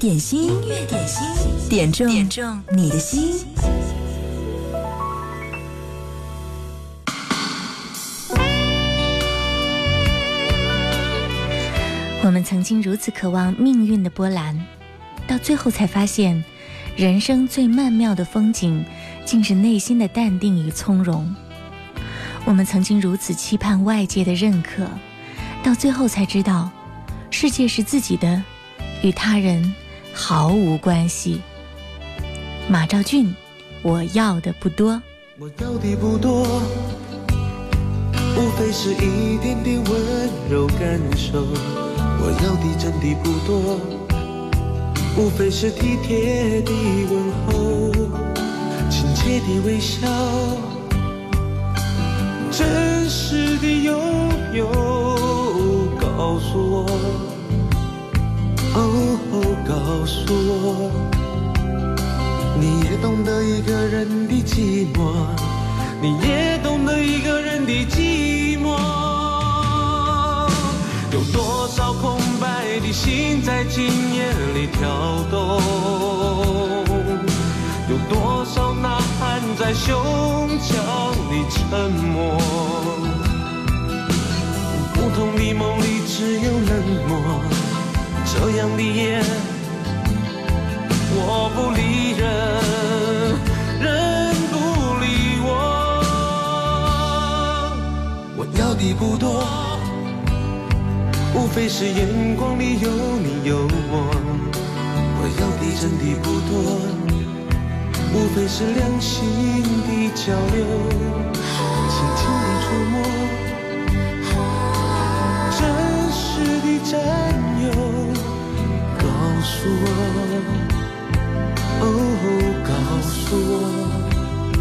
点心，点心，点中点中你的心。我们曾经如此渴望命运的波澜，到最后才发现，人生最曼妙的风景，竟是内心的淡定与从容。我们曾经如此期盼外界的认可，到最后才知道，世界是自己的，与他人。毫无关系，马兆俊，我要的不多。我要的不多，无非是一点点温柔感受。我要的真的不多，无非是体贴的问候、亲切的微笑、真实的拥有，告诉我。午后告诉我，你也懂得一个人的寂寞，你也懂得一个人的寂寞。有多少空白的心在今夜里跳动？有多少呐喊在胸腔里沉默？不同的梦里只有冷漠。这样的夜，我不理人，人不理我。我要的不多，无非是眼光里有你有我。我要的真的不多，无非是两心的交流，轻轻的触摸，真实的真。告诉我，哦，告诉我，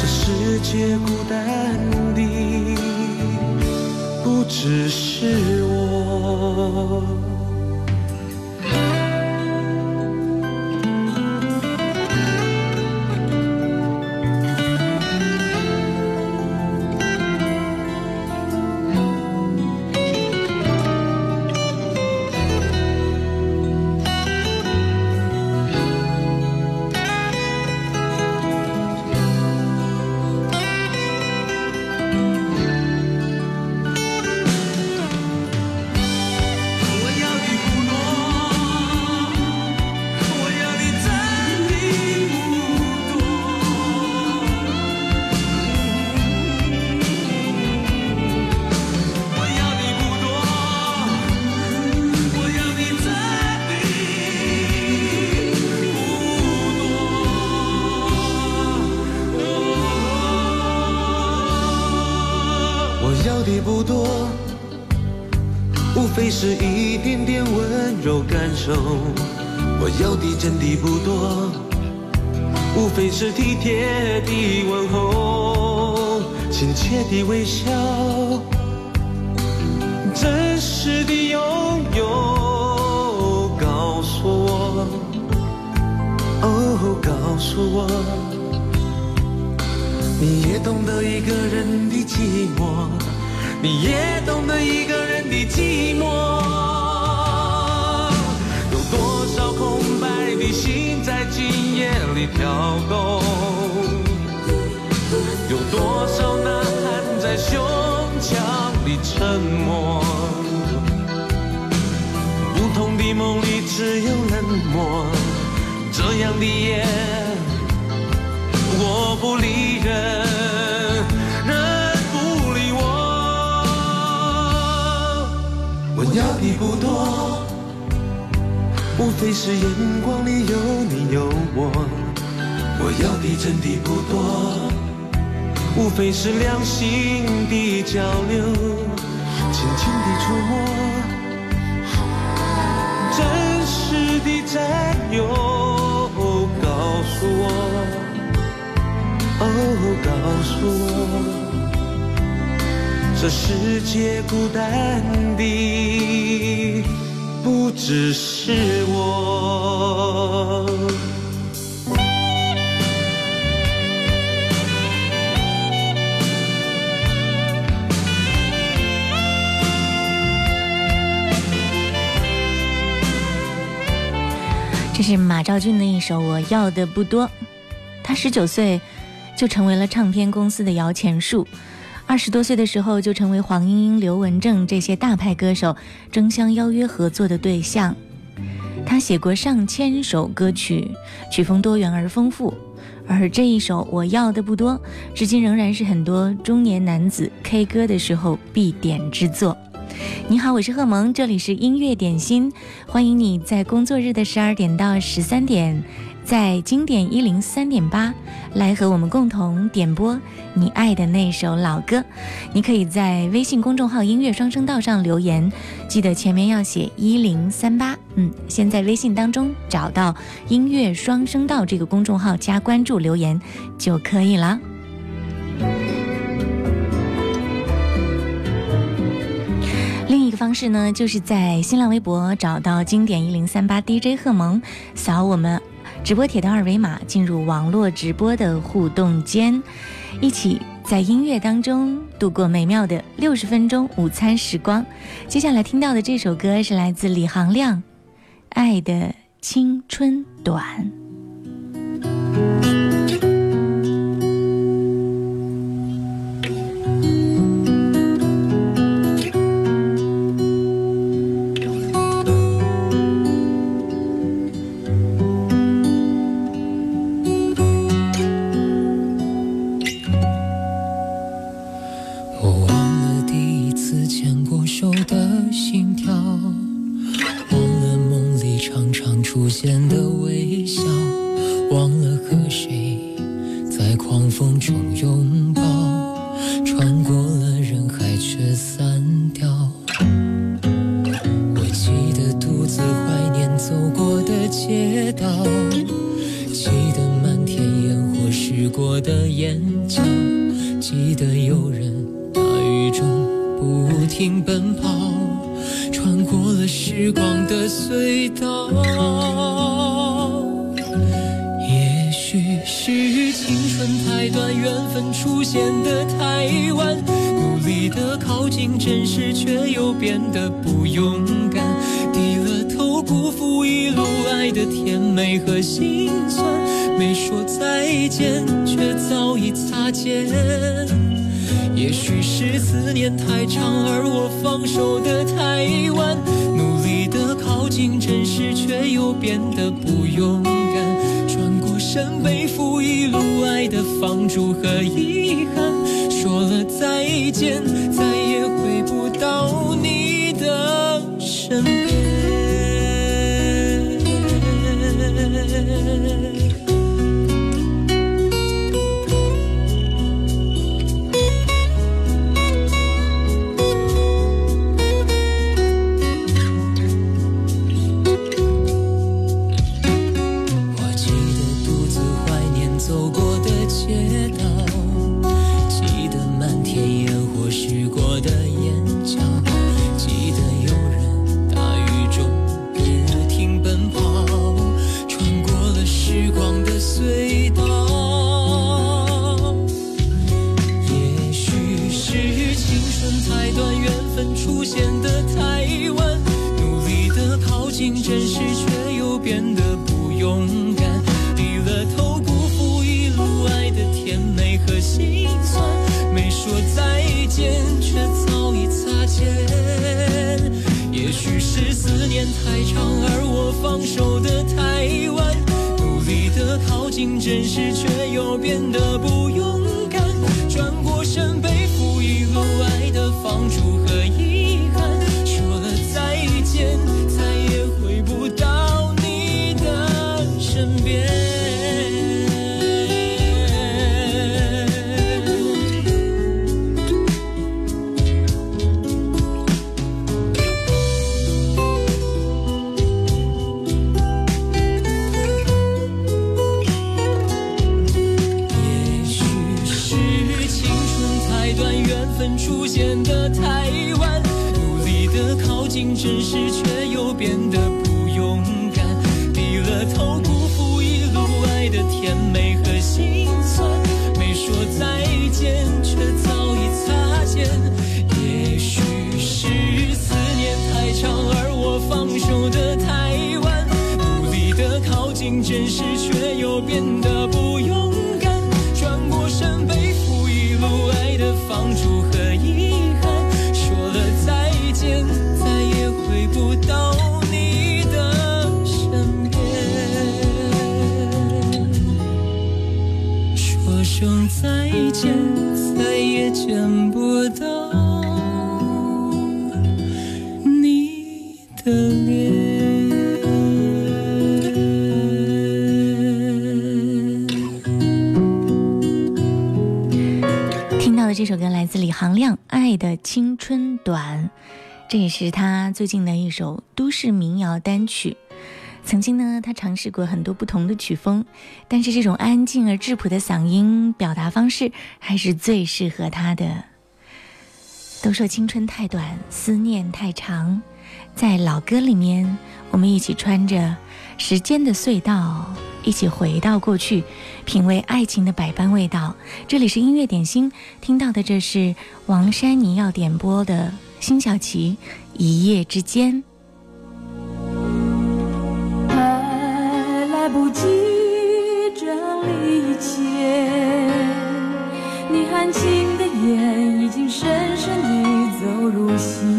这世界孤单的不只是我。手，我要的真的不多，无非是体贴的问候，亲切的微笑，真实的拥有。告诉我，哦，告诉我，你也懂得一个人的寂寞，你也懂得一个人的寂寞。心在今夜里跳动，有多少呐喊在胸腔里沉默？不同的梦里只有冷漠。这样的夜，我不理人，人不理我。我要的不多。无非是眼光里有你有我，我要的真的不多。无非是两心的交流，轻轻的触摸，真实的占有。告诉我，告诉我，这世界孤单的。不只是我。这是马兆骏的一首《我要的不多》，他十九岁就成为了唱片公司的摇钱树。二十多岁的时候就成为黄莺莺、刘文正这些大牌歌手争相邀约合作的对象。他写过上千首歌曲，曲风多元而丰富。而这一首《我要的不多》，至今仍然是很多中年男子 K 歌的时候必点之作。你好，我是贺萌，这里是音乐点心，欢迎你在工作日的十二点到十三点。在经典一零三点八，来和我们共同点播你爱的那首老歌。你可以在微信公众号“音乐双声道”上留言，记得前面要写一零三八。嗯，先在微信当中找到“音乐双声道”这个公众号加关注，留言就可以了。另一个方式呢，就是在新浪微博找到“经典一零三八 DJ 贺萌”，扫我们。直播铁的二维码，进入网络直播的互动间，一起在音乐当中度过美妙的六十分钟午餐时光。接下来听到的这首歌是来自李行亮，《爱的青春短》。拼奔跑，穿过了时光的隧道。也许是青春太短，缘分出现的太晚。努力的靠近真实，却又变得不勇敢。低了头，辜负一路爱的甜美和心酸。没说再见，却早已擦肩。也许是思念太长，而我放手的太晚。努力的靠近真实，却又变得不勇敢。转过身，背负一路爱的放逐和遗憾。说了再见，再也回不到你的身边。真实，却又变得。不。李行亮，《爱的青春短》，这也是他最近的一首都市民谣单曲。曾经呢，他尝试过很多不同的曲风，但是这种安静而质朴的嗓音表达方式还是最适合他的。都说青春太短，思念太长，在老歌里面，我们一起穿着时间的隧道，一起回到过去。品味爱情的百般味道，这里是音乐点心。听到的这是王珊，妮要点播的辛晓琪《一夜之间》。还来不及整理一切，你含情的眼已经深深地走入心。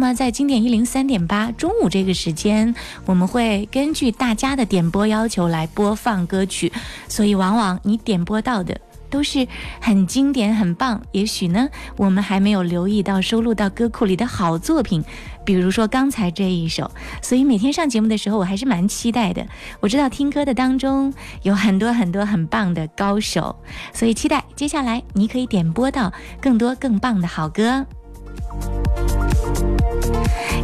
那么在经典一零三点八中午这个时间，我们会根据大家的点播要求来播放歌曲，所以往往你点播到的都是很经典、很棒。也许呢，我们还没有留意到收录到歌库里的好作品，比如说刚才这一首。所以每天上节目的时候，我还是蛮期待的。我知道听歌的当中有很多很多很棒的高手，所以期待接下来你可以点播到更多更棒的好歌。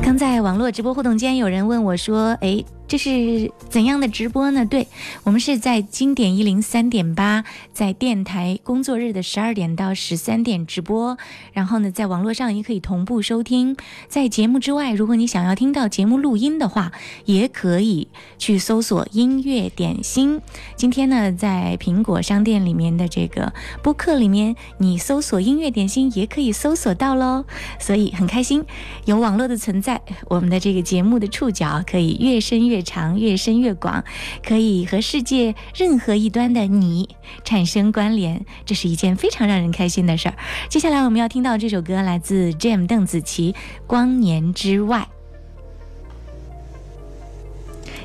刚在网络直播互动间，有人问我说：“哎。”这是怎样的直播呢？对我们是在经典一零三点八，在电台工作日的十二点到十三点直播，然后呢，在网络上也可以同步收听。在节目之外，如果你想要听到节目录音的话，也可以去搜索“音乐点心”。今天呢，在苹果商店里面的这个播客里面，你搜索“音乐点心”也可以搜索到喽。所以很开心，有网络的存在，我们的这个节目的触角可以越伸越。越长越深越广，可以和世界任何一端的你产生关联，这是一件非常让人开心的事儿。接下来我们要听到这首歌，来自 JAM 邓紫棋《光年之外》。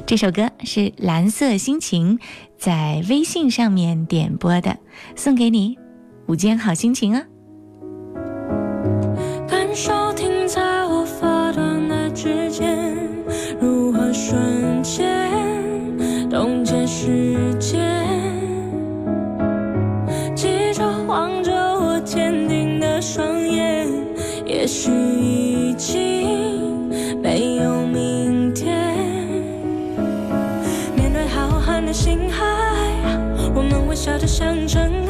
这首歌是蓝色心情在微信上面点播的，送给你午间好心情哦。或许已经没有明天，面对浩瀚的星海，我们微笑着相乘。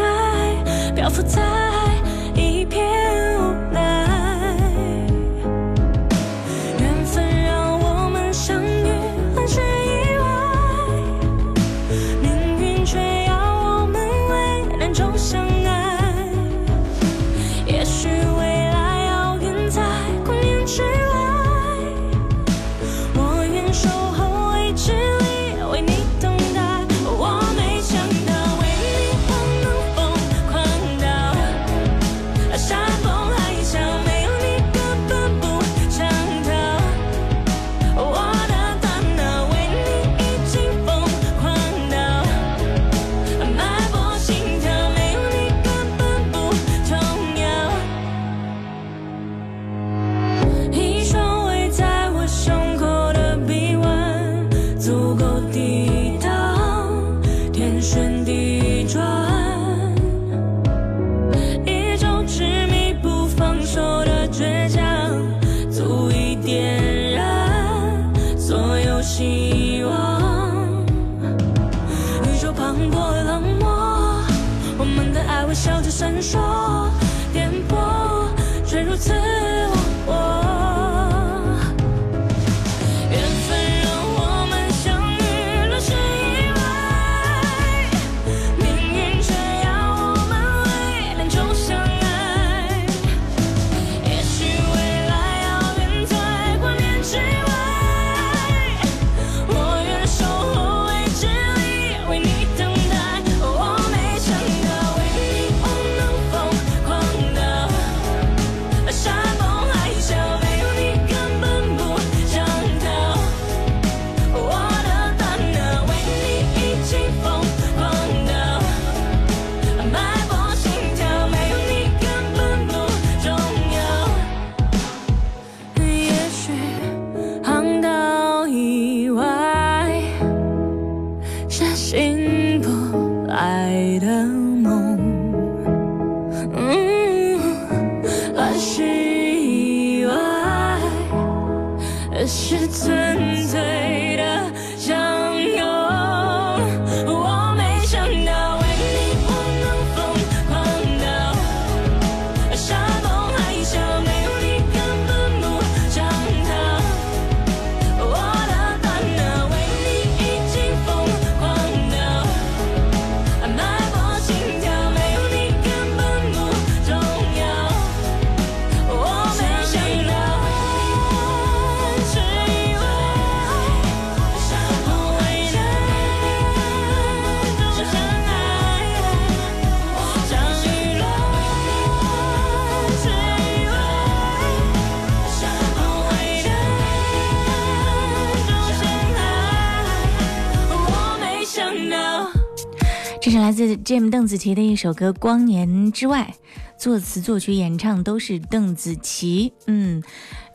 邓紫棋的一首歌《光年之外》，作词、作曲、演唱都是邓紫棋。嗯，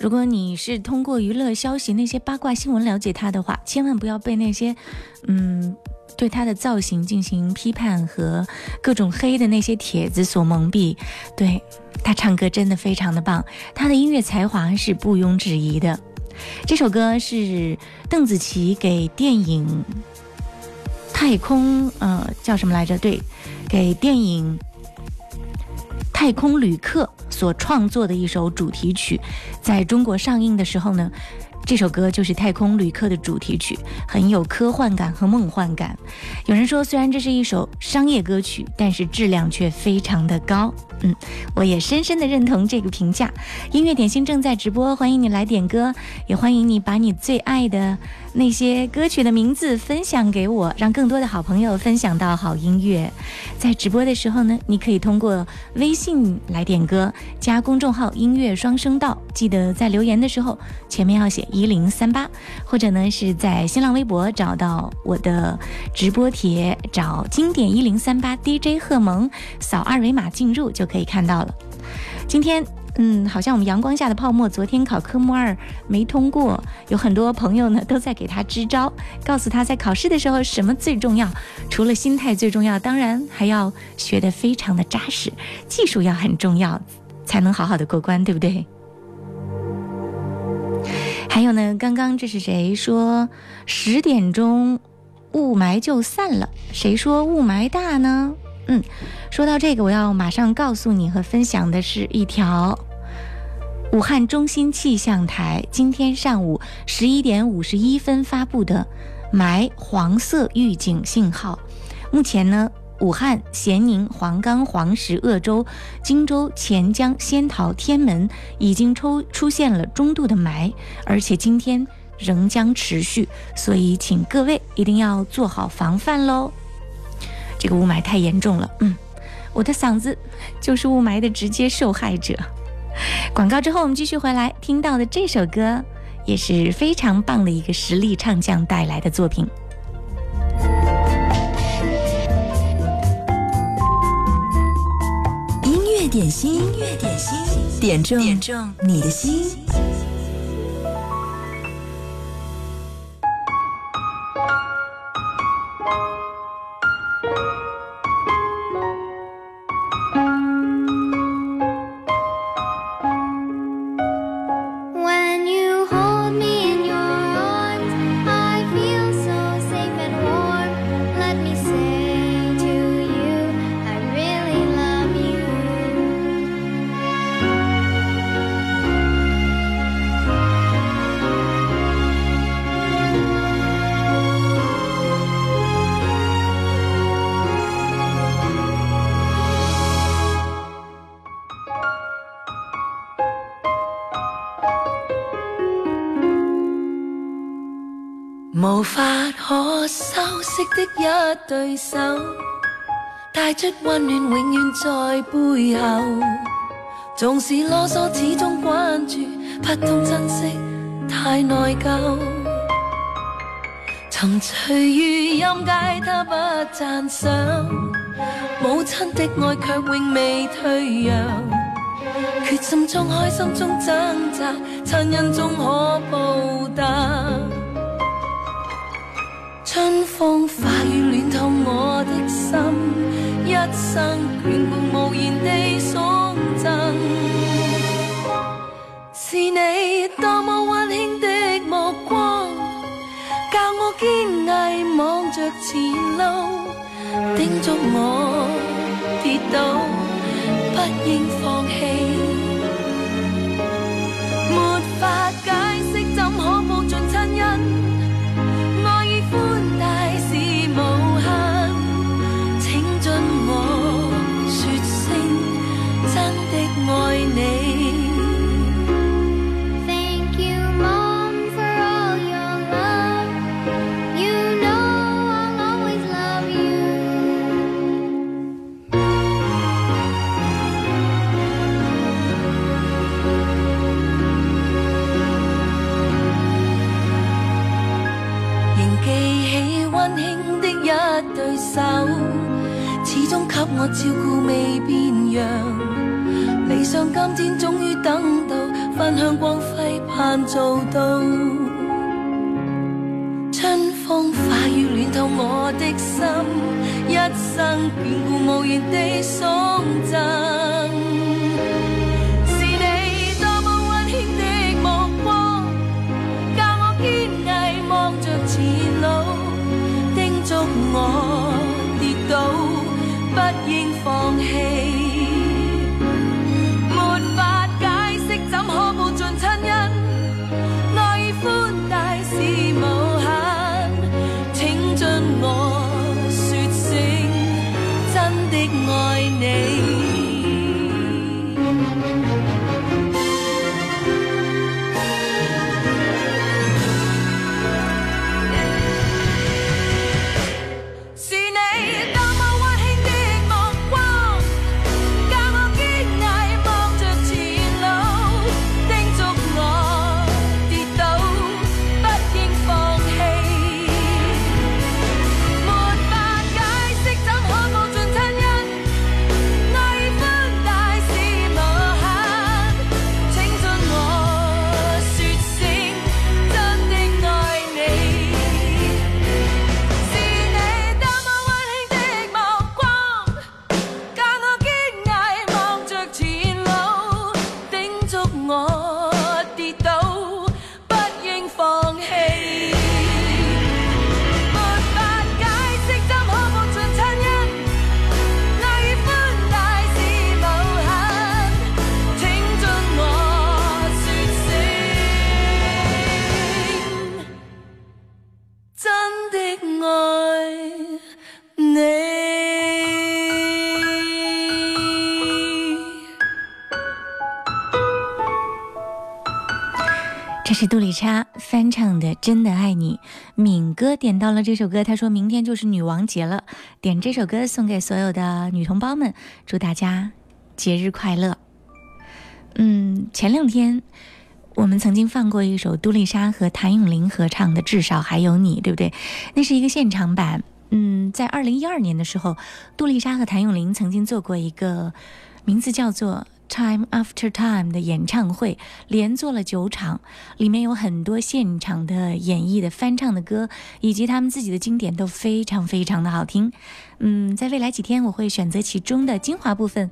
如果你是通过娱乐消息、那些八卦新闻了解她的话，千万不要被那些嗯对她的造型进行批判和各种黑的那些帖子所蒙蔽。对她唱歌真的非常的棒，她的音乐才华是毋庸置疑的。这首歌是邓紫棋给电影《太空》呃叫什么来着？对。给电影《太空旅客》所创作的一首主题曲，在中国上映的时候呢，这首歌就是《太空旅客》的主题曲，很有科幻感和梦幻感。有人说，虽然这是一首商业歌曲，但是质量却非常的高。嗯，我也深深的认同这个评价。音乐点心正在直播，欢迎你来点歌，也欢迎你把你最爱的。那些歌曲的名字分享给我，让更多的好朋友分享到好音乐。在直播的时候呢，你可以通过微信来点歌，加公众号“音乐双声道”，记得在留言的时候前面要写一零三八，或者呢是在新浪微博找到我的直播帖，找经典一零三八 DJ 贺萌，扫二维码进入就可以看到了。今天。嗯，好像我们阳光下的泡沫昨天考科目二没通过，有很多朋友呢都在给他支招，告诉他在考试的时候什么最重要，除了心态最重要，当然还要学得非常的扎实，技术要很重要，才能好好的过关，对不对？还有呢，刚刚这是谁说十点钟雾霾就散了？谁说雾霾大呢？嗯，说到这个，我要马上告诉你和分享的是一条武汉中心气象台今天上午十一点五十一分发布的霾黄色预警信号。目前呢，武汉、咸宁、黄冈、黄石、鄂州、荆州、潜江、仙桃、天门已经抽出现了中度的霾，而且今天仍将持续，所以请各位一定要做好防范喽。这个雾霾太严重了，嗯，我的嗓子就是雾霾的直接受害者。广告之后，我们继续回来听到的这首歌，也是非常棒的一个实力唱将带来的作品。音乐点心，音乐点心，点中你的心。惜的一对手，带出温暖，永远在背后。纵是啰嗦，始终关注，不懂珍惜，太内疚。沉醉于音阶，他不赞赏，母亲的爱却永未退让。决心中开心，中挣扎，恩情终可报答。春风化雨，暖透我的心，一生眷顾，无言地送赠。是你多么温馨的目光，教我坚毅望着前路，叮嘱我跌倒不应放弃。我照顾未变样，理想今天终于等到，奔向光辉盼做到。春风化雨暖透我的心，一生眷顾无言地送赠。爱你。叉翻唱的《真的爱你》，敏哥点到了这首歌，他说明天就是女王节了，点这首歌送给所有的女同胞们，祝大家节日快乐。嗯，前两天我们曾经放过一首杜丽莎和谭咏麟合唱的《至少还有你》，对不对？那是一个现场版。嗯，在二零一二年的时候，杜丽莎和谭咏麟曾经做过一个名字叫做。Time After Time 的演唱会连做了九场，里面有很多现场的演绎的翻唱的歌，以及他们自己的经典都非常非常的好听。嗯，在未来几天我会选择其中的精华部分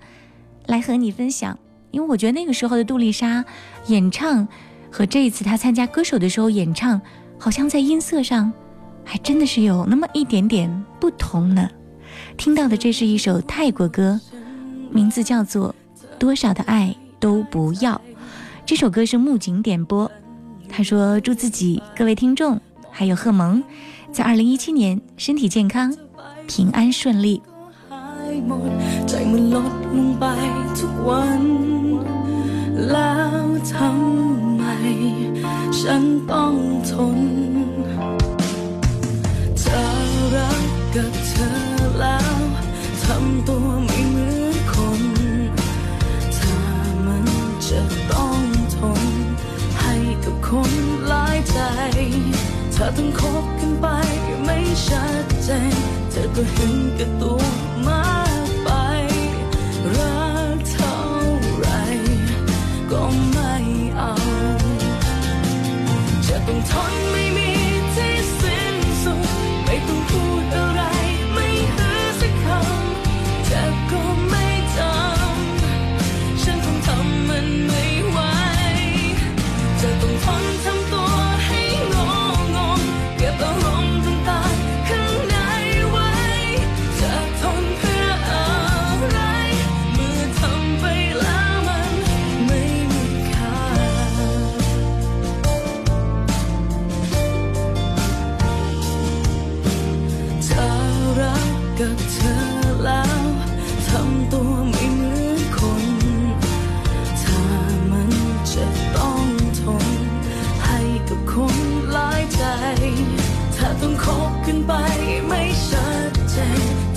来和你分享，因为我觉得那个时候的杜丽莎演唱和这一次她参加歌手的时候演唱，好像在音色上还真的是有那么一点点不同呢。听到的这是一首泰国歌，名字叫做。多少的爱都不要》。这首歌是木槿点播，他说祝自己、各位听众还有贺蒙，在二零一七年身体健康、平安顺利。หายหมดใจมันลดลงไปทุกวัน แล้วทำไม ฉันต้องทน เธอรักกับเธอแล้วทำตัวไม่ ถ้าต้องคบกันไปไม่ชัดเจนเธอก็เห็นกับตัวมา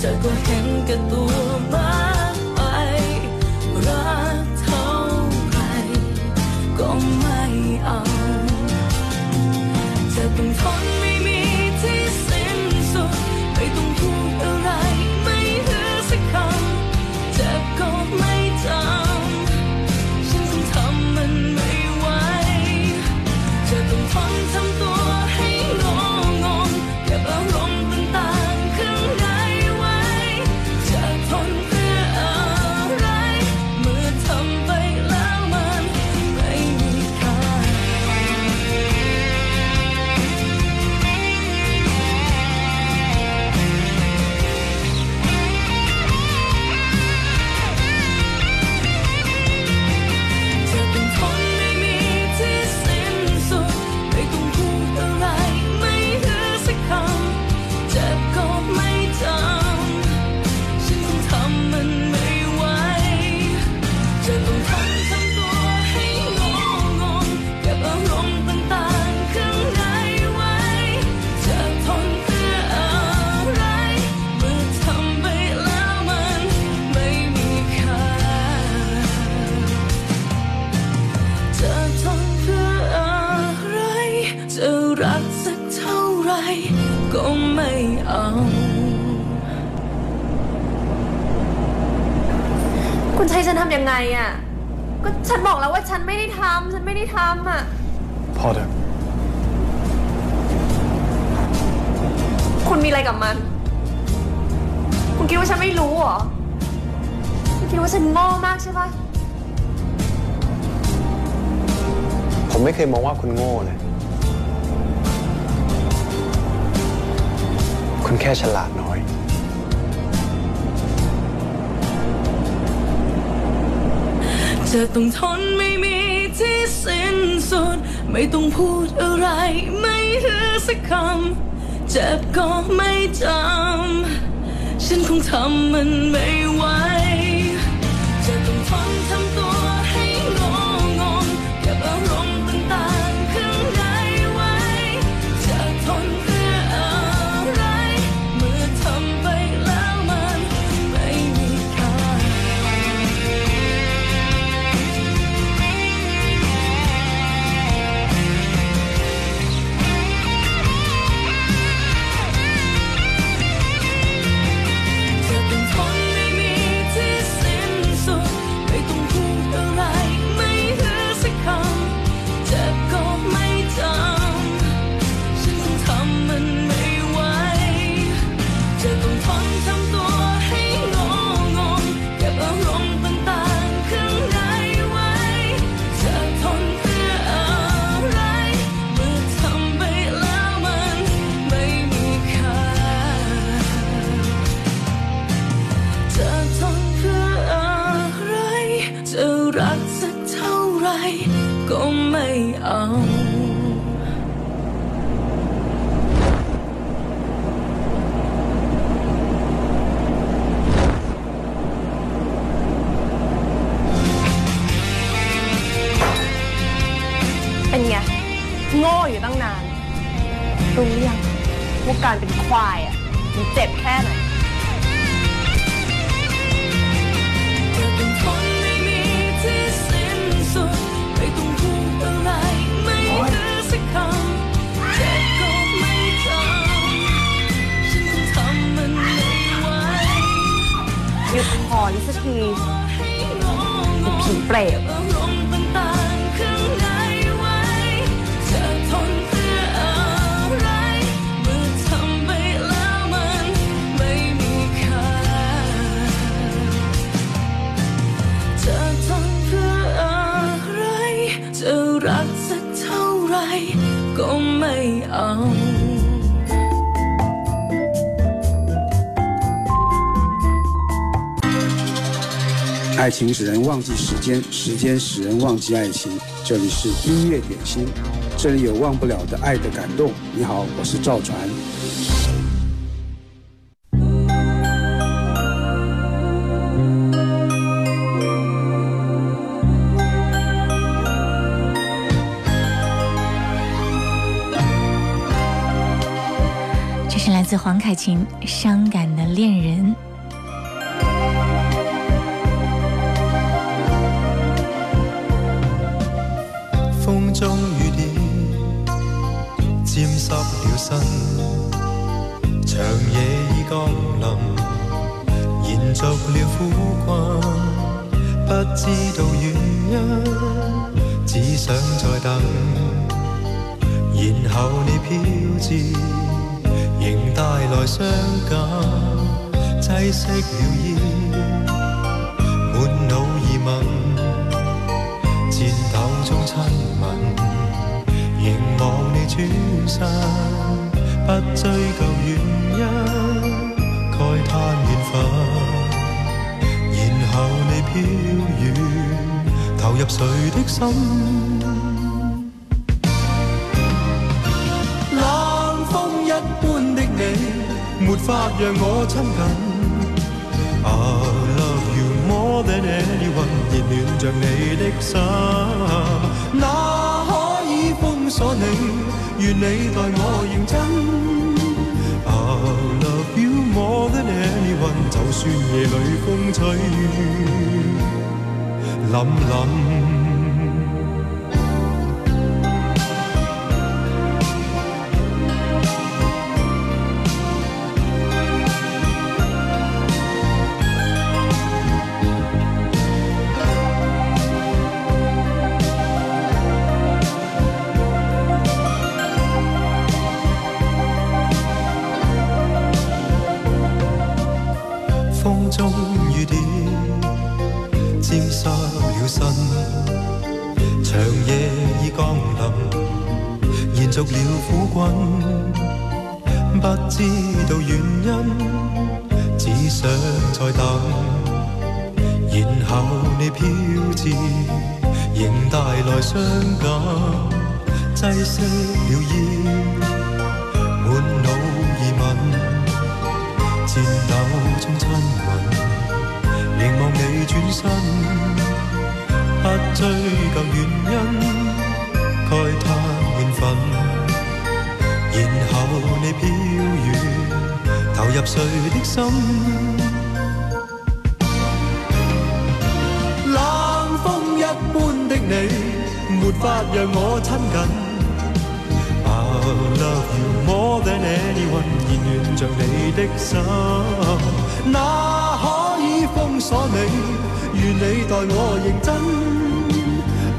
เธอก็เห็นกันตัวมากไปรักเท่าไรก็ไม่เอาเธอเป็นคนคิดว่าฉันไม่รู้เหรอคุณคิดว่าฉันโง่มากใช่ปะผมไม่เคยมองว่าคุณโง่เลย คุณแค่ฉลาดน้อย จะต้องทนไม่มีที่สิ้นสุด ไม่ต้องพูดอะไรไม่เหลือสักคำ เจ็บก็ไม่จำ我可能门不外。Oh. 爱情使人忘记时间，时间使人忘记爱情。这里是音乐点心，这里有忘不了的爱的感动。你好，我是赵传。这是来自黄凯芹《伤感的恋人》。长夜已降临，延续了苦困，不知道原因，只想再等。然后你飘至，仍带来伤感，挤熄了烟。望你转身，不追究原因，慨叹缘分。然后你飘远，投入谁的心？冷风一般的你，没法让我亲近。I love you more than anyone，热暖着你的心。你愿你待我认真，I love you more than anyone。就算夜里风吹凛凛。伤感，挤熄了烟，满脑疑问，颤抖中亲吻，凝望你转身，不追究原因，慨叹缘分，然后你飘远，投入谁的心？冷风一般的你。没法让我亲近。I love you more than anyone，热恋着你的心，哪可以封锁你？愿你待我认真。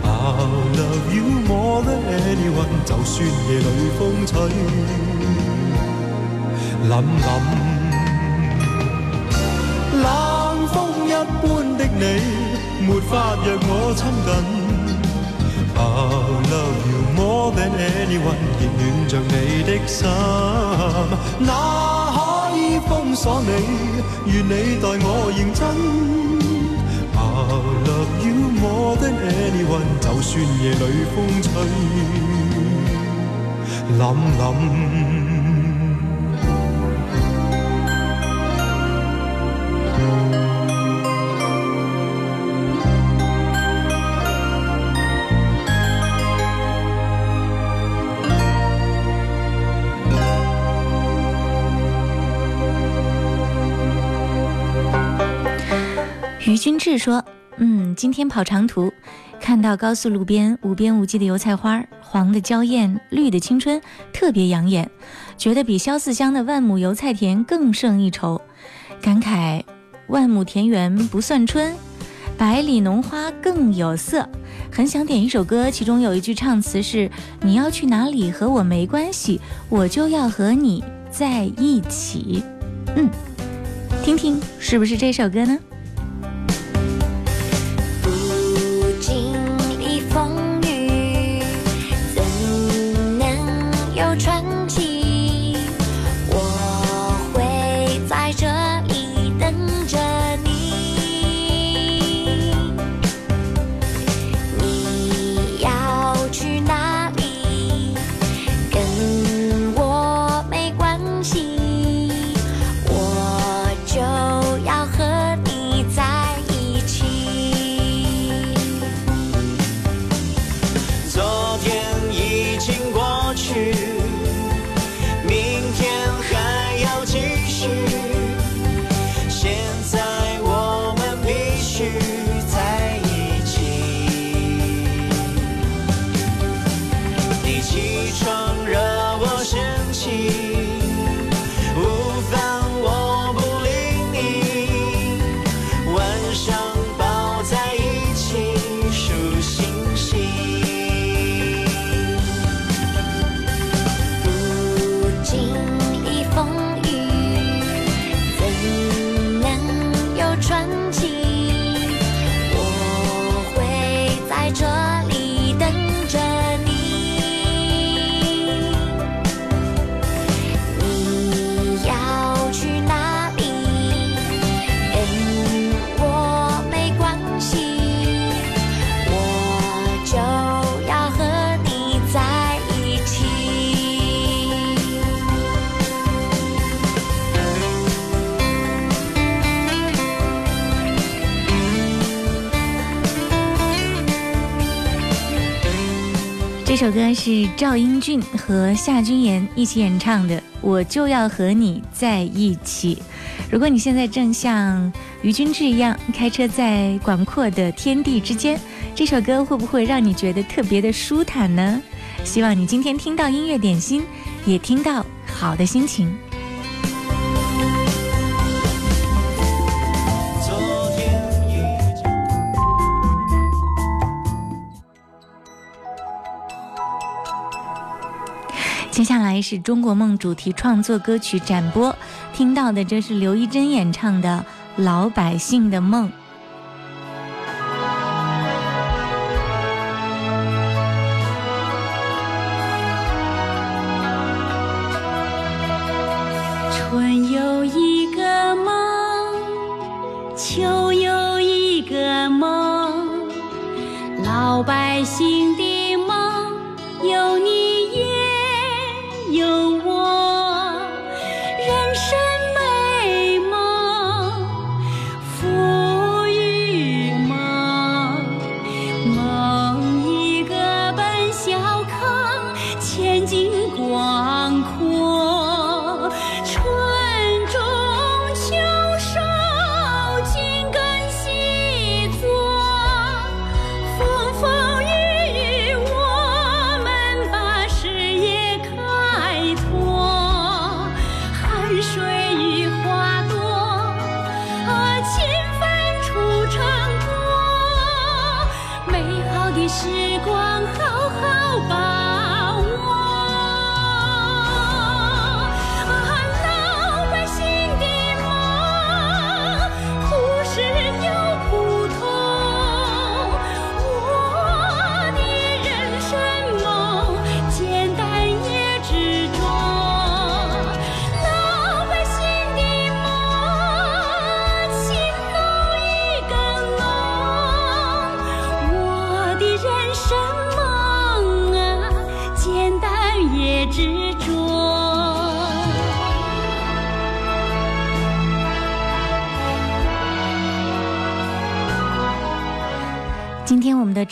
I love you more than anyone，就算夜里风吹凛凛，冷风一般的你，没法让我亲近。More than anyone，热暖着你的心，哪可以封锁你？愿你待我认真。I love you more than anyone，就算夜里风吹，凛凛。是说，嗯，今天跑长途，看到高速路边无边无际的油菜花，黄的娇艳，绿的青春，特别养眼，觉得比萧四香的万亩油菜田更胜一筹，感慨万亩田园不算春，百里农花更有色，很想点一首歌，其中有一句唱词是“你要去哪里和我没关系，我就要和你在一起”，嗯，听听是不是这首歌呢？是赵英俊和夏君岩一起演唱的《我就要和你在一起》。如果你现在正像于君志一样开车在广阔的天地之间，这首歌会不会让你觉得特别的舒坦呢？希望你今天听到音乐点心，也听到好的心情。是中国梦主题创作歌曲展播，听到的这是刘一珍演唱的《老百姓的梦》。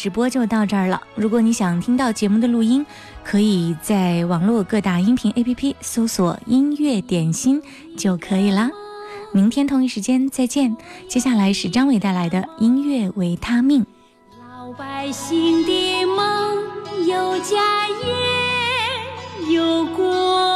直播就到这儿了。如果你想听到节目的录音，可以在网络各大音频 APP 搜索“音乐点心”就可以了。明天同一时间再见。接下来是张伟带来的音乐维他命。老百姓的梦，有家也有国。